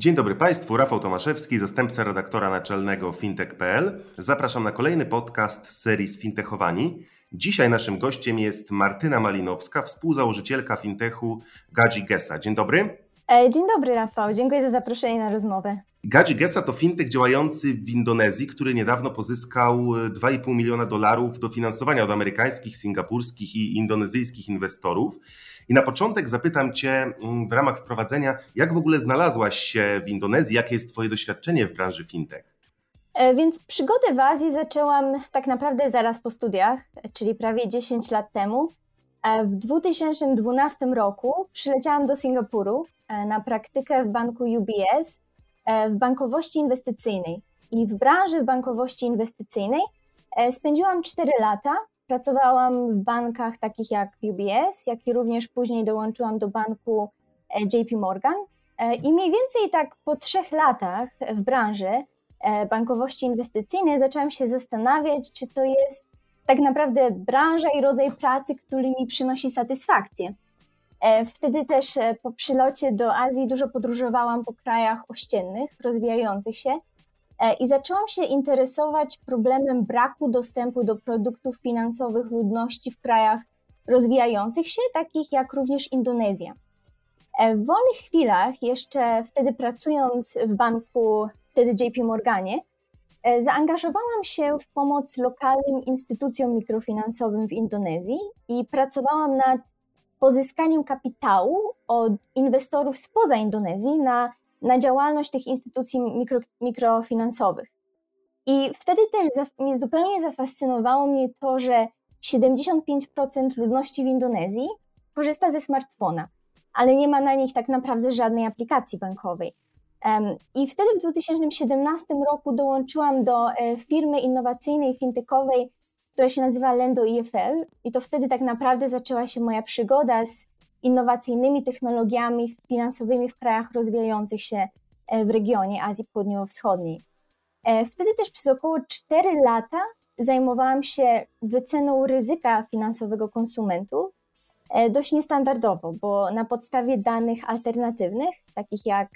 Dzień dobry Państwu, Rafał Tomaszewski, zastępca redaktora naczelnego fintech.pl. Zapraszam na kolejny podcast z serii Sfintechowani. Dzisiaj naszym gościem jest Martyna Malinowska, współzałożycielka fintechu Gadzi Gesa. Dzień dobry. E, dzień dobry Rafał, dziękuję za zaproszenie na rozmowę. Gadzi Gesa to fintech działający w Indonezji, który niedawno pozyskał 2,5 miliona dolarów dofinansowania od amerykańskich, singapurskich i indonezyjskich inwestorów. I na początek zapytam Cię mm, w ramach wprowadzenia, jak w ogóle znalazłaś się w Indonezji, jakie jest Twoje doświadczenie w branży fintech? E, więc przygodę w Azji zaczęłam tak naprawdę zaraz po studiach, czyli prawie 10 lat temu. E, w 2012 roku przyleciałam do Singapuru e, na praktykę w banku UBS w bankowości inwestycyjnej. I w branży bankowości inwestycyjnej spędziłam 4 lata, Pracowałam w bankach takich jak UBS, jak i również później dołączyłam do banku e, JP Morgan. E, I mniej więcej tak po trzech latach w branży e, bankowości inwestycyjnej zaczęłam się zastanawiać, czy to jest tak naprawdę branża i rodzaj pracy, który mi przynosi satysfakcję. Wtedy też po przylocie do Azji dużo podróżowałam po krajach ościennych, rozwijających się i zaczęłam się interesować problemem braku dostępu do produktów finansowych ludności w krajach rozwijających się, takich jak również Indonezja. E, w wolnych chwilach, jeszcze wtedy pracując w banku, wtedy JP Morganie, e, zaangażowałam się w pomoc lokalnym instytucjom mikrofinansowym w Indonezji i pracowałam nad pozyskaniem kapitału od inwestorów spoza Indonezji na na działalność tych instytucji mikro, mikrofinansowych. I wtedy też mnie zupełnie zafascynowało mnie to, że 75% ludności w Indonezji korzysta ze smartfona, ale nie ma na nich tak naprawdę żadnej aplikacji bankowej. I wtedy w 2017 roku dołączyłam do e, firmy innowacyjnej, fintechowej, która się nazywa Lendo IFL. I to wtedy tak naprawdę zaczęła się moja przygoda z innowacyjnymi technologiami finansowymi w krajach rozwijających się e, w regionie Azji Południowo-Wschodniej. E, wtedy też przez około 4 lata zajmowałam się wyceną ryzyka finansowego konsumentów e, dość niestandardowo, bo na podstawie danych alternatywnych, takich jak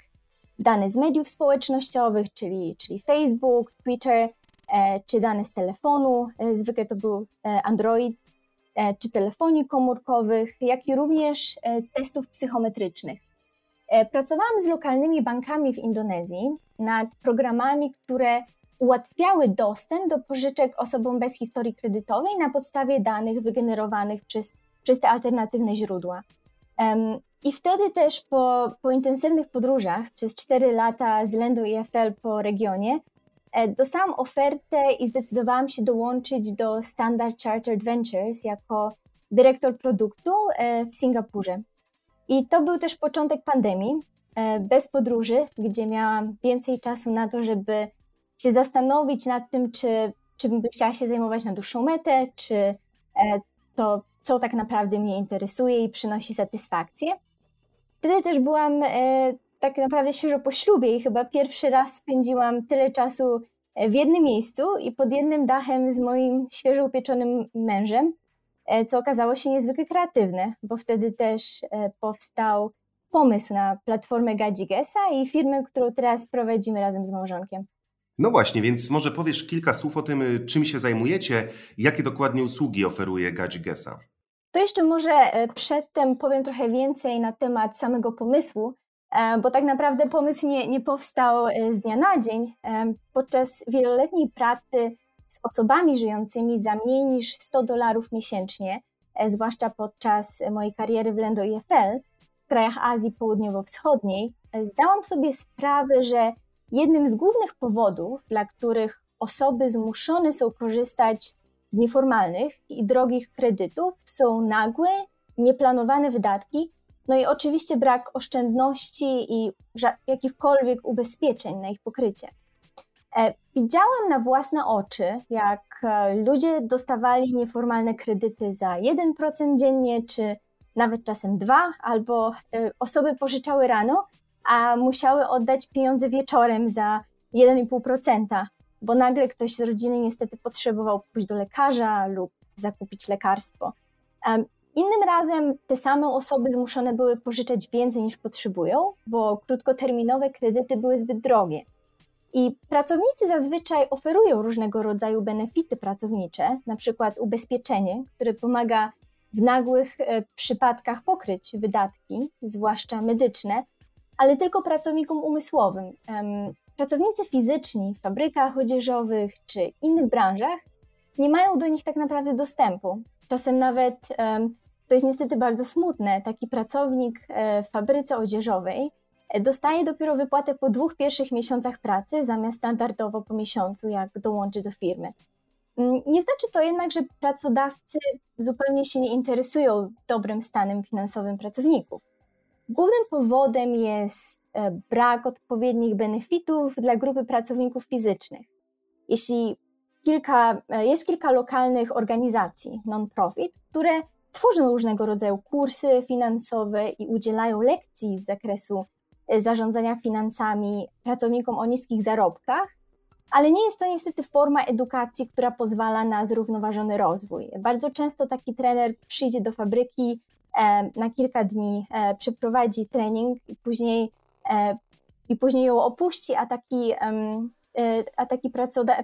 dane z mediów społecznościowych, czyli, czyli Facebook, Twitter, czy dane z telefonu, zwykle to był Android, czy telefonii komórkowych, jak i również e, testów psychometrycznych. E, pracowałam z lokalnymi bankami w Indonezji nad programami, które ułatwiały dostęp do pożyczek osobom bez historii kredytowej na podstawie danych wygenerowanych przez, przez te alternatywne źródła. I wtedy też po, po intensywnych podróżach przez 4 lata z Lendo IFL po regionie E, dostałam ofertę i zdecydowałam się dołączyć do Standard Chartered Ventures jako dyrektor produktu e, w Singapurze. I to był też początek pandemii, e, bez podróży, gdzie miałam więcej czasu na to, żeby się zastanowić nad tym, czy, czy bym chciała się zajmować na dłuższą metę, czy to, co tak naprawdę mnie interesuje i przynosi satysfakcję. Wtedy też byłam tak naprawdę świeżo po ślubie i chyba pierwszy raz spędziłam tyle czasu e, w jednym miejscu i pod jednym dachem z moim świeżo upieczonym mężem, e, co okazało się niezwykle kreatywne, bo wtedy też e, powstał pomysł na platformę Gadzigesa i firmę, którą teraz prowadzimy razem z małżonkiem. No właśnie, więc może powiesz kilka słów o tym, czym się zajmujecie, jakie dokładnie usługi oferuje Gadzigesa. To jeszcze może przedtem powiem trochę więcej na temat samego pomysłu, bo tak naprawdę pomysł nie, nie powstał e, z dnia na dzień. E, podczas wieloletniej pracy z osobami żyjącymi za mniej niż 100 dolarów miesięcznie, zwłaszcza podczas mojej kariery w Lendo IFL w krajach Azji Południowo-Wschodniej, zdałam sobie sprawę, że jednym z głównych powodów, dla których osoby zmuszone są korzystać z nieformalnych i drogich kredytów, są nagłe, nieplanowane wydatki No i oczywiście brak oszczędności i jakichkolwiek ubezpieczeń na ich pokrycie. E, widziałam na własne oczy, jak e, ludzie dostawali nieformalne kredyty za 1% dziennie, czy nawet czasem 2, albo e, osoby pożyczały rano, a musiały oddać pieniądze wieczorem za 1,5%, bo nagle ktoś z rodziny niestety potrzebował pójść do lekarza lub zakupić lekarstwo. Innym razem te same osoby zmuszone były pożyczać więcej niż potrzebują, bo krótkoterminowe kredyty były zbyt drogie. I pracownicy zazwyczaj oferują różnego rodzaju benefity pracownicze, na przykład ubezpieczenie, które pomaga w nagłych e, przypadkach pokryć wydatki, zwłaszcza medyczne, ale tylko pracownikom umysłowym. Pracownicy fizyczni w fabrykach odzieżowych czy innych branżach nie mają do nich tak naprawdę dostępu. Czasem nawet to jest niestety bardzo smutne. Taki pracownik e, w fabryce odzieżowej e, dostaje dopiero wypłatę po dwóch pierwszych miesiącach pracy, zamiast standardowo po miesiącu, jak dołączy do firmy. Mm, nie znaczy to jednak, że pracodawcy zupełnie się nie interesują dobrym stanem finansowym pracowników. Głównym powodem jest e, brak odpowiednich benefitów dla grupy pracowników fizycznych. Jeśli kilka, jest kilka lokalnych organizacji non-profit, które tworzą różnego rodzaju kursy finansowe i udzielają lekcji z zakresu e, zarządzania finansami pracownikom o niskich zarobkach, ale nie jest to niestety forma edukacji, która pozwala na zrównoważony rozwój. Bardzo często taki trener przyjdzie do fabryki e, na kilka dni, e, przeprowadzi trening i później, i później ją opuści, a taki, a taki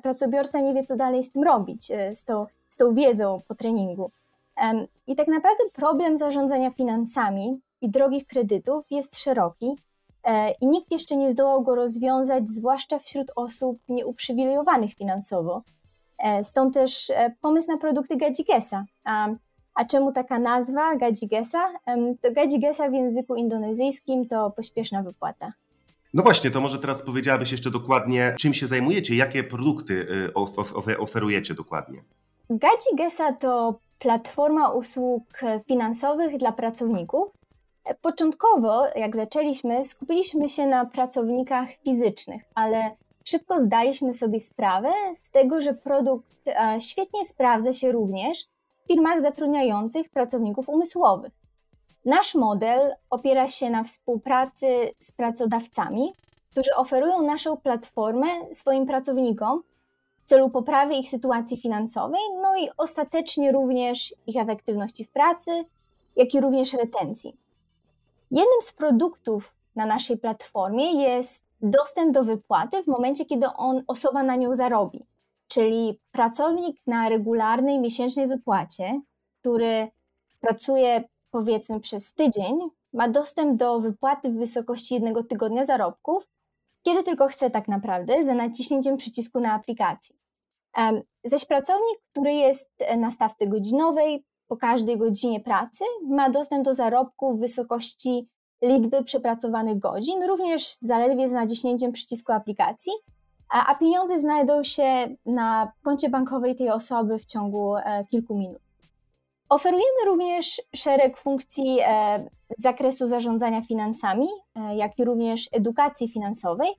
pracobiorca nie wie, co dalej z tym robić, z tą, z tą wiedzą po treningu. I tak naprawdę problem zarządzania finansami i drogich kredytów jest szeroki e, i nikt jeszcze nie zdołał go rozwiązać, zwłaszcza wśród osób nieuprzywilejowanych finansowo. E, stąd też e, pomysł na produkty Gadzigesa. A, a czemu taka nazwa Gadzigesa? To Gadzigesa w języku indonezyjskim to pośpieszna wypłata. No właśnie, to może teraz powiedziałabyś jeszcze dokładnie, czym się zajmujecie, jakie produkty y, oferujecie dokładnie? Gadzigesa to platforma usług finansowych dla pracowników. Początkowo, jak zaczęliśmy, skupiliśmy się na pracownikach fizycznych, ale szybko zdaliśmy sobie sprawę z tego, że produkt e, świetnie sprawdza się również w firmach zatrudniających pracowników umysłowych. Nasz model opiera się na współpracy z pracodawcami, którzy oferują naszą platformę swoim pracownikom celu poprawy ich sytuacji finansowej, no i ostatecznie również ich efektywności w pracy, jak i również retencji. Jednym z produktów na naszej platformie jest dostęp do wypłaty w momencie, kiedy on, osoba na nią zarobi. Czyli pracownik na regularnej miesięcznej wypłacie, który pracuje powiedzmy przez tydzień, ma dostęp do wypłaty w wysokości jednego tygodnia zarobków, kiedy tylko chce tak naprawdę, za naciśnięciem przycisku na aplikacji. Zaś pracownik, który jest na stawce godzinowej, po każdej godzinie pracy ma dostęp do zarobku w wysokości liczby przepracowanych godzin, również zaledwie z naciśnięciem przycisku aplikacji, a, pieniądze znajdą się na koncie bankowej tej osoby w ciągu e, kilku minut. Oferujemy również szereg funkcji e, z zakresu zarządzania finansami, e, jak i również edukacji finansowej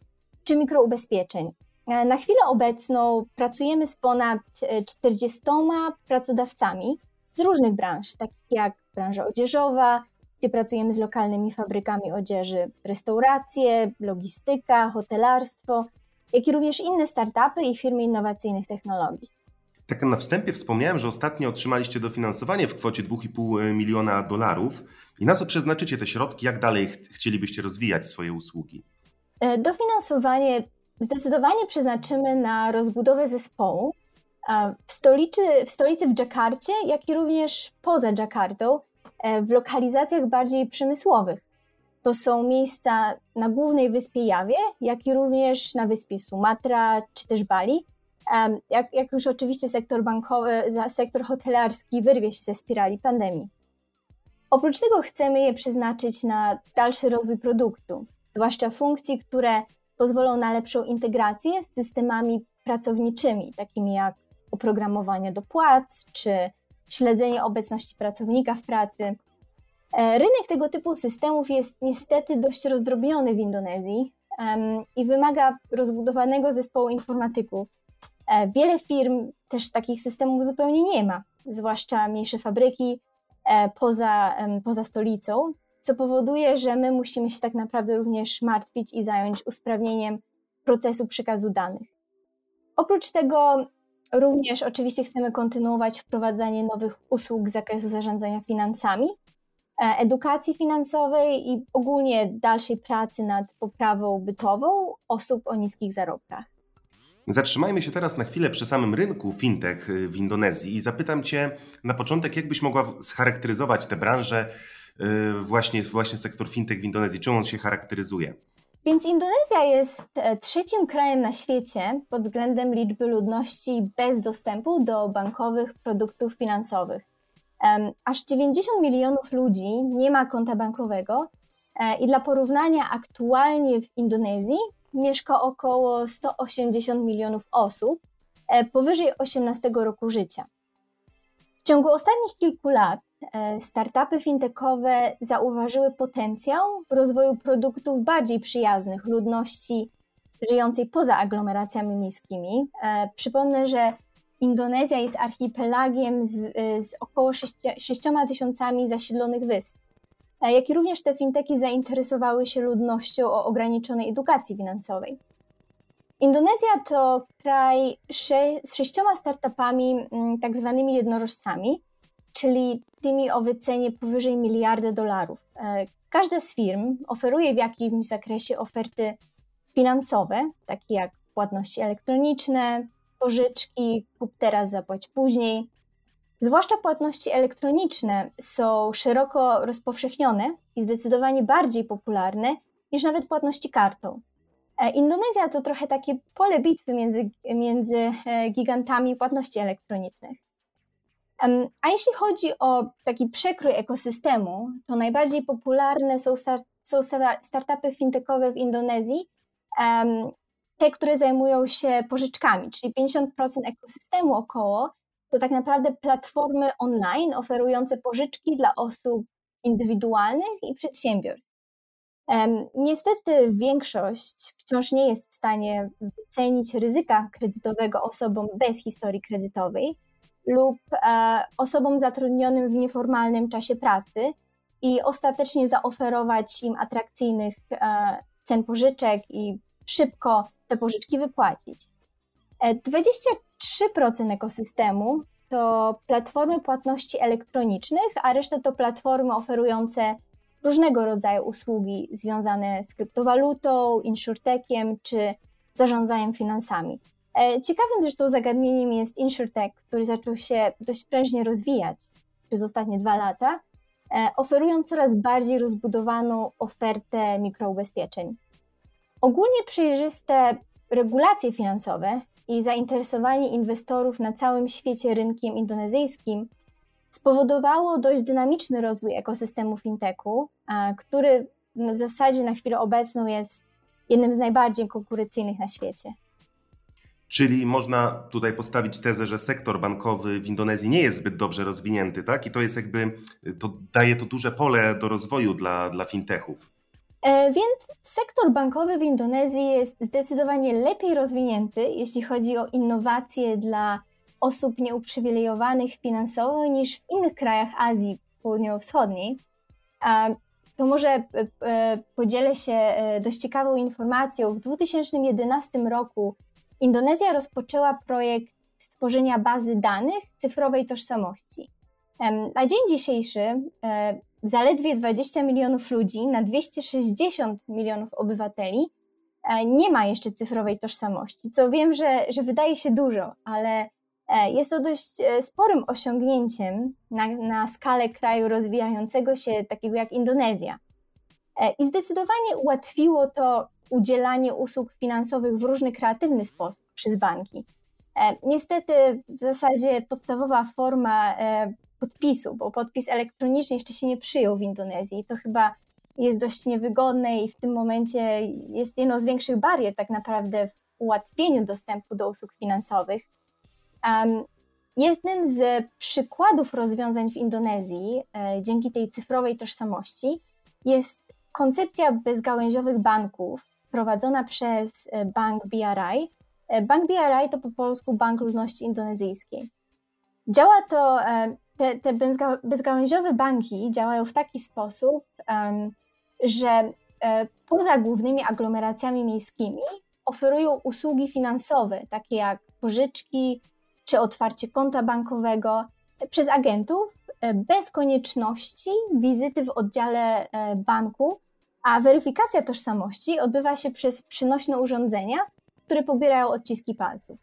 czy mikroubezpieczeń. E, na chwilę obecną pracujemy z ponad 40 e, pracodawcami z różnych branż, takich jak branża odzieżowa, gdzie pracujemy z lokalnymi fabrykami odzieży, restauracje, logistyka, hotelarstwo, jak i również inne startupy i firmy innowacyjnych technologii. Tak na wstępie wspomniałem, że ostatnio otrzymaliście dofinansowanie w kwocie 2,5 miliona dolarów. I na co przeznaczycie te środki? Jak dalej ch chcielibyście rozwijać swoje usługi? E, dofinansowanie zdecydowanie przeznaczymy na rozbudowę zespołu w stolicy, w stolicy w Dżakarcie, jak i również poza Dżakartą, e, w lokalizacjach bardziej przemysłowych. To są miejsca na głównej wyspie Jawie, jak i również na wyspie Sumatra czy też Bali. Jak, jak już oczywiście sektor bankowy, sektor hotelarski wyrwie się ze spirali pandemii. Oprócz tego chcemy je przeznaczyć na dalszy rozwój produktu, zwłaszcza funkcji, które pozwolą na lepszą integrację z systemami pracowniczymi, takimi jak oprogramowanie do płac czy śledzenie obecności pracownika w pracy. Rynek tego typu systemów jest niestety dość rozdrobniony w Indonezji i wymaga rozbudowanego zespołu informatyków. Wiele firm też takich systemów zupełnie nie ma, zwłaszcza mniejsze fabryki poza, poza stolicą, co powoduje, że my musimy się tak naprawdę również martwić i zająć usprawnieniem procesu przekazu danych. Oprócz tego również oczywiście chcemy kontynuować wprowadzanie nowych usług z zakresu zarządzania finansami, e, edukacji finansowej i ogólnie dalszej pracy nad poprawą bytową osób o niskich zarobkach. Zatrzymajmy się teraz na chwilę przy samym rynku fintech w Indonezji i zapytam Cię na początek, jak byś mogła scharakteryzować tę branżę, właśnie, właśnie sektor fintech w Indonezji, czym on się charakteryzuje? Więc Indonezja jest e, trzecim krajem na świecie pod względem liczby ludności bez dostępu do bankowych produktów finansowych. Aż 90 milionów ludzi nie ma konta bankowego e, i dla porównania aktualnie w Indonezji mieszka około 180 milionów osób e, powyżej 18 roku życia. W ciągu ostatnich kilku lat startupy fintechowe zauważyły potencjał w rozwoju produktów bardziej przyjaznych ludności żyjącej poza aglomeracjami miejskimi. E, przypomnę, że Indonezja jest archipelagiem z, e, z około 6, 6 tysiącami zasiedlonych wysp. Jak i również te finteki zainteresowały się ludnością o ograniczonej edukacji finansowej. Indonezja to kraj z sześcioma startupami, mm, tak zwanymi jednorożcami, czyli tymi o wycenie powyżej miliarda dolarów. E, każda z firm oferuje w jakimś zakresie oferty finansowe, takie jak płatności elektroniczne, pożyczki, kup teraz, zapłać później. Zwłaszcza płatności elektroniczne są szeroko rozpowszechnione i zdecydowanie bardziej popularne niż nawet płatności kartą. E, Indonezja to trochę takie pole bitwy między, między e, gigantami płatności elektronicznych. A jeśli chodzi o taki przekrój ekosystemu, to najbardziej popularne są, start, są startupy fintechowe w Indonezji, te, które zajmują się pożyczkami, czyli 50% ekosystemu około to tak naprawdę platformy online oferujące pożyczki dla osób indywidualnych i przedsiębiorstw. Niestety większość wciąż nie jest w stanie wycenić ryzyka kredytowego osobom bez historii kredytowej, lub e, osobom zatrudnionym w nieformalnym czasie pracy i ostatecznie zaoferować im atrakcyjnych e, cen pożyczek i szybko te pożyczki wypłacić. 23% e, ekosystemu to platformy płatności elektronicznych, a reszta to platformy oferujące różnego rodzaju usługi związane z kryptowalutą, insurtechem czy zarządzaniem finansami. E, ciekawym zresztą zagadnieniem jest InsurTech, który zaczął się dość prężnie rozwijać przez ostatnie dwa lata, e, oferując coraz bardziej rozbudowaną ofertę mikroubezpieczeń. Ogólnie przejrzyste regulacje finansowe i zainteresowanie inwestorów na całym świecie rynkiem indonezyjskim spowodowało dość dynamiczny rozwój ekosystemu fintechu, który w zasadzie na chwilę obecną jest jednym z najbardziej konkurencyjnych na świecie. Czyli można tutaj postawić tezę, że sektor bankowy w Indonezji nie jest zbyt dobrze rozwinięty, tak? I to jest jakby, to daje to duże pole do rozwoju dla, dla fintechów. E, więc sektor bankowy w Indonezji jest zdecydowanie lepiej rozwinięty, jeśli chodzi o innowacje dla osób nieuprzywilejowanych finansowo niż w innych krajach Azji Południowo-Wschodniej. To może e, e, podzielę się dość ciekawą informacją. W 2011 roku Indonezja rozpoczęła projekt stworzenia bazy danych cyfrowej tożsamości. Na dzień dzisiejszy e, zaledwie 20 milionów ludzi na 260 milionów obywateli e, nie ma jeszcze cyfrowej tożsamości, co wiem, że, że wydaje się dużo, ale e, jest to dość sporym osiągnięciem na, na skalę kraju rozwijającego się, takiego jak Indonezja. I zdecydowanie ułatwiło to udzielanie usług finansowych w różny kreatywny sposób przez banki. E, niestety w zasadzie podstawowa forma e, podpisu, bo podpis elektroniczny jeszcze się nie przyjął w Indonezji. To chyba jest dość niewygodne i w tym momencie jest jedną z większych barier tak naprawdę w ułatwieniu dostępu do usług finansowych. Jednym z przykładów rozwiązań w Indonezji dzięki tej cyfrowej tożsamości jest koncepcja bezgałęziowych banków prowadzona przez bank BRI. Bank BRI to po polsku Bank Ludności Indonezyjskiej. Działa to, te, te bezgałęziowe banki działają w taki sposób, że poza głównymi aglomeracjami miejskimi oferują usługi finansowe, takie jak pożyczki czy otwarcie konta bankowego przez agentów e, bez konieczności wizyty w oddziale e, banku, a weryfikacja tożsamości odbywa się przez przynośne urządzenia, które pobierają odciski palców.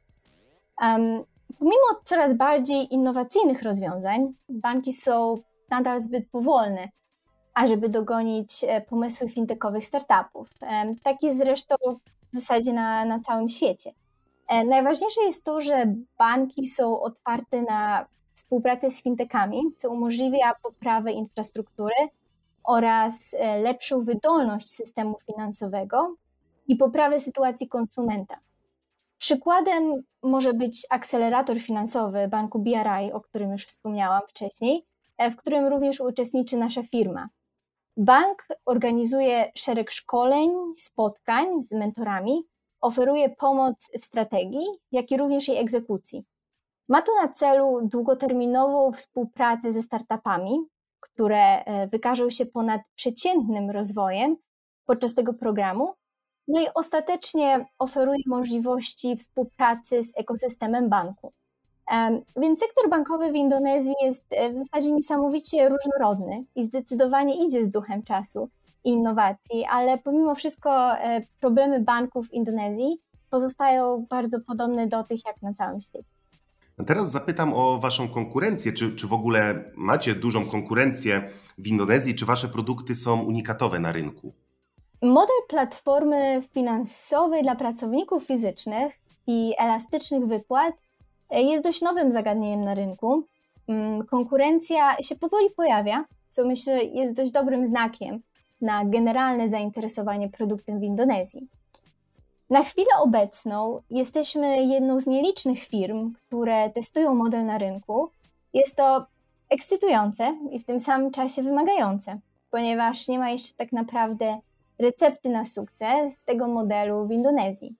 Um, pomimo coraz bardziej innowacyjnych rozwiązań, banki są nadal zbyt powolne, ażeby dogonić e, pomysły fintechowych startupów. Um, tak jest zresztą w zasadzie na, na całym świecie. E, najważniejsze jest to, że banki są otwarte na współpracę z fintechami, co umożliwia poprawę infrastruktury oraz e, lepszą wydolność systemu finansowego i poprawę sytuacji konsumenta. Przykładem może być akcelerator finansowy banku BRI, o którym już wspomniałam wcześniej, e, w którym również uczestniczy nasza firma. Bank organizuje szereg szkoleń, spotkań z mentorami, oferuje pomoc w strategii, jak i również jej egzekucji. Ma to na celu długoterminową współpracę ze startupami, które e, wykażą się ponad przeciętnym rozwojem podczas tego programu, no i ostatecznie oferuje możliwości współpracy z ekosystemem banku. Więc sektor bankowy w Indonezji jest e, w zasadzie niesamowicie różnorodny i zdecydowanie idzie z duchem czasu i innowacji, ale pomimo wszystko e, problemy banków w Indonezji pozostają bardzo podobne do tych jak na całym świecie. Teraz zapytam o Waszą konkurencję. Czy, czy w ogóle macie dużą konkurencję w Indonezji? Czy Wasze produkty są unikatowe na rynku? Model platformy finansowej dla pracowników fizycznych i elastycznych wypłat e, jest dość nowym zagadnieniem na rynku. Mm, konkurencja się powoli pojawia, co myślę jest dość dobrym znakiem na generalne zainteresowanie produktem w Indonezji. Na chwilę obecną jesteśmy jedną z nielicznych firm, które testują model na rynku. Jest to ekscytujące i w tym samym czasie wymagające, ponieważ nie ma jeszcze tak naprawdę recepty na sukces tego modelu w Indonezji.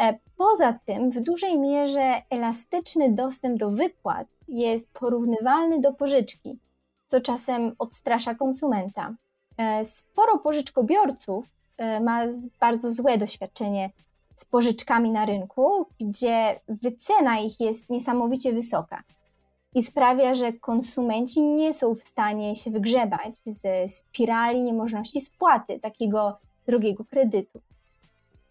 E, poza tym, w dużej mierze elastyczny dostęp do wypłat jest porównywalny do pożyczki, co czasem odstrasza konsumenta. E, sporo pożyczkobiorców ma bardzo złe doświadczenie z pożyczkami na rynku, gdzie wycena ich jest niesamowicie wysoka i sprawia, że konsumenci nie są w stanie się wygrzebać ze spirali niemożności spłaty takiego drogiego kredytu.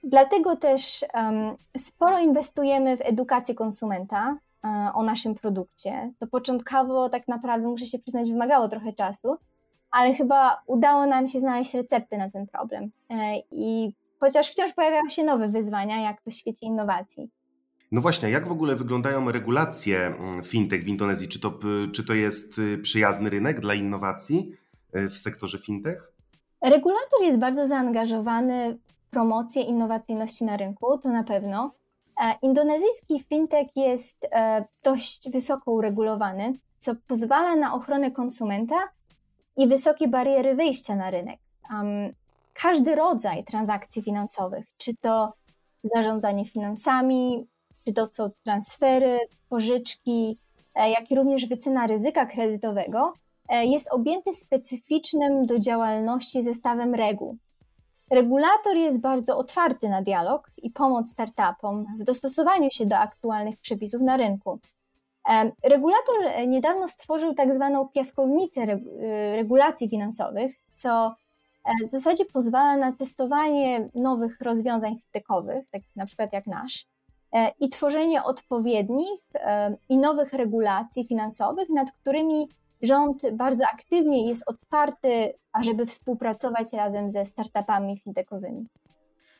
Dlatego też um, sporo inwestujemy w edukację konsumenta um, o naszym produkcie. To początkowo tak naprawdę, muszę się przyznać, wymagało trochę czasu, ale chyba udało nam się znaleźć recepty na ten problem. E, I chociaż wciąż pojawiają się nowe wyzwania, jak to w świecie innowacji. No właśnie, jak w ogóle wyglądają regulacje mm, fintech w Indonezji? Czy to, czy to jest y, przyjazny rynek dla innowacji y, w sektorze fintech? Regulator jest bardzo zaangażowany w promocję innowacyjności na rynku, to na pewno. E, indonezyjski fintech jest e, dość wysoko uregulowany, co pozwala na ochronę konsumenta i wysokie bariery wyjścia na rynek. Um, każdy rodzaj transakcji finansowych, czy to zarządzanie finansami, czy to co transfery, pożyczki, e, jak i również wycena ryzyka kredytowego, e, jest objęty specyficznym do działalności zestawem reguł. Regulator jest bardzo otwarty na dialog i pomoc startupom w dostosowaniu się do aktualnych przepisów na rynku. Regulator e, niedawno stworzył tak zwaną piaskownicę e, regulacji finansowych, co e, w zasadzie pozwala na testowanie nowych rozwiązań fintech-owych, tak na przykład jak nasz, i tworzenie odpowiednich i nowych regulacji finansowych, nad którymi rząd bardzo aktywnie jest otwarty, ażeby współpracować razem ze startupami fintechowymi.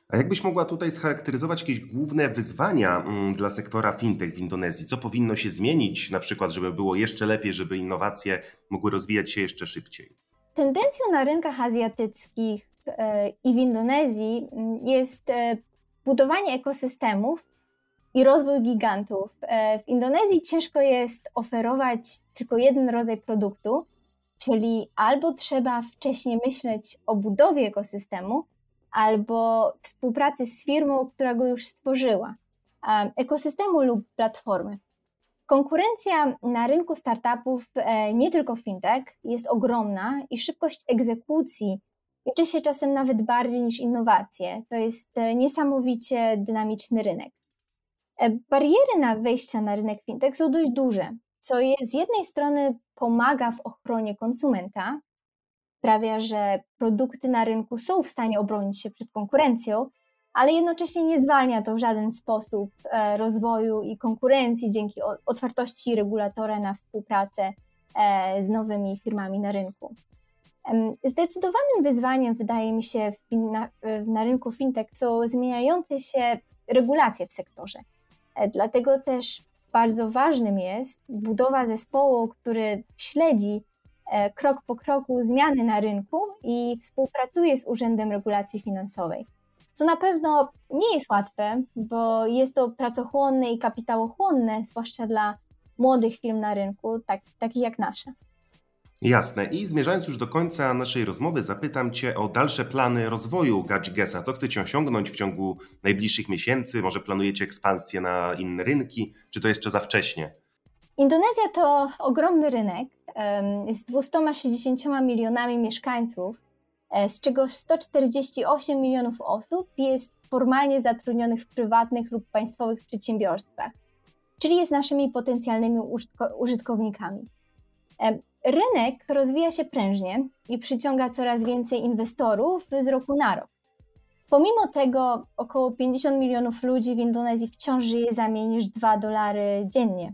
A jakbyś mogła tutaj scharakteryzować jakieś główne wyzwania mm, dla sektora fintech w Indonezji? Co powinno się zmienić, na przykład, żeby było jeszcze lepiej, żeby innowacje mogły rozwijać się jeszcze szybciej? Tendencją na rynkach azjatyckich e, i w Indonezji mm, jest e, budowanie ekosystemów, i rozwój gigantów. E, w Indonezji ciężko jest oferować tylko jeden rodzaj produktu, czyli albo trzeba wcześniej myśleć o budowie ekosystemu, albo współpracy z firmą, która go już stworzyła, ekosystemu lub platformy. Konkurencja na rynku startupów, e, nie tylko fintech, jest ogromna i szybkość egzekucji liczy się czasem nawet bardziej niż innowacje. To jest e, niesamowicie dynamiczny rynek. E, bariery na wejścia na rynek fintech są dość duże, co z jednej strony pomaga w ochronie konsumenta, sprawia, że produkty na rynku są w stanie obronić się przed konkurencją, ale jednocześnie nie zwalnia to w żaden sposób e, rozwoju i konkurencji dzięki otwartości regulatora na współpracę e, z nowymi firmami na rynku. Zdecydowanym wyzwaniem, wydaje mi się, na, na rynku fintech są zmieniające się regulacje w sektorze. E, dlatego też bardzo ważnym jest budowa zespołu, który śledzi krok po kroku zmiany na rynku i współpracuje z Urzędem Regulacji Finansowej co na pewno nie jest łatwe, bo jest to pracochłonne i kapitałochłonne, zwłaszcza dla młodych firm na rynku, tak, takich jak nasza. Jasne. I zmierzając już do końca naszej rozmowy, zapytam Cię o dalsze plany rozwoju Gadzigesa. Co chcecie osiągnąć w ciągu najbliższych miesięcy? Może planujecie ekspansję na inne rynki, czy to jeszcze za wcześnie? Indonezja to ogromny rynek z 260 milionami mieszkańców E, z czego 148 milionów osób jest formalnie zatrudnionych w prywatnych lub państwowych przedsiębiorstwach, czyli jest naszymi potencjalnymi użytkownikami. Rynek rozwija się prężnie i przyciąga coraz więcej inwestorów z roku na rok. Pomimo tego około 50 milionów ludzi w Indonezji wciąż żyje za mniej niż 2 dolary dziennie.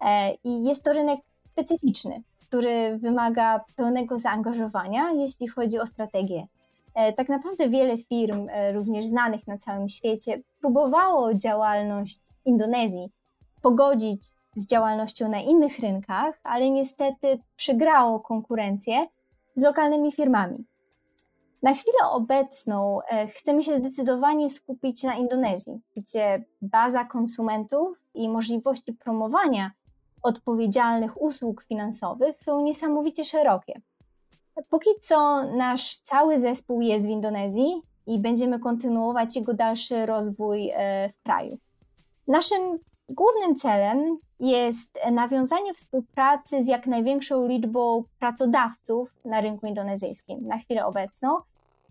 E, I jest to rynek specyficzny który wymaga pełnego zaangażowania, jeśli chodzi o strategię. E, tak naprawdę wiele firm, e, również znanych na całym świecie, próbowało działalność Indonezji pogodzić z działalnością na innych rynkach, ale niestety przegrało konkurencję z lokalnymi firmami. Na chwilę obecną chcemy się zdecydowanie skupić na Indonezji, gdzie baza konsumentów i możliwości promowania odpowiedzialnych usług finansowych są niesamowicie szerokie. Póki co nasz cały zespół jest w Indonezji i będziemy kontynuować jego dalszy rozwój e, w kraju. Naszym głównym celem jest nawiązanie współpracy z jak największą liczbą pracodawców na rynku indonezyjskim na chwilę obecną,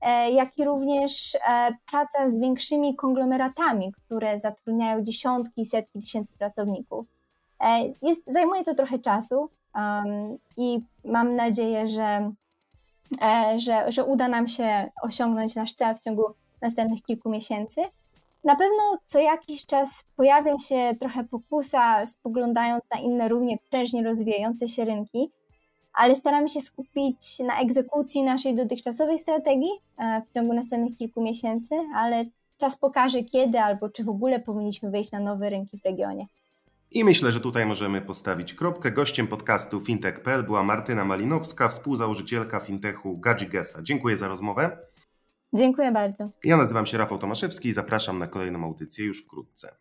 e, jak i również e, praca z większymi konglomeratami, które zatrudniają dziesiątki, setki tysięcy pracowników. E, jest, zajmuje to trochę czasu um, i mam nadzieję, że, e, że, że uda nam się osiągnąć nasz cel w ciągu następnych kilku miesięcy. Na pewno co jakiś czas pojawia się trochę pokusa, spoglądając na inne równie prężnie rozwijające się rynki, ale staramy się skupić na egzekucji naszej dotychczasowej strategii e, w ciągu następnych kilku miesięcy, ale czas pokaże kiedy albo czy w ogóle powinniśmy wejść na nowe rynki w regionie. I myślę, że tutaj możemy postawić kropkę. Gościem podcastu fintech.pl była Martyna Malinowska, współzałożycielka fintechu Gadzigesa. Dziękuję za rozmowę. Dziękuję bardzo. Ja nazywam się Rafał Tomaszewski i zapraszam na kolejną audycję już wkrótce.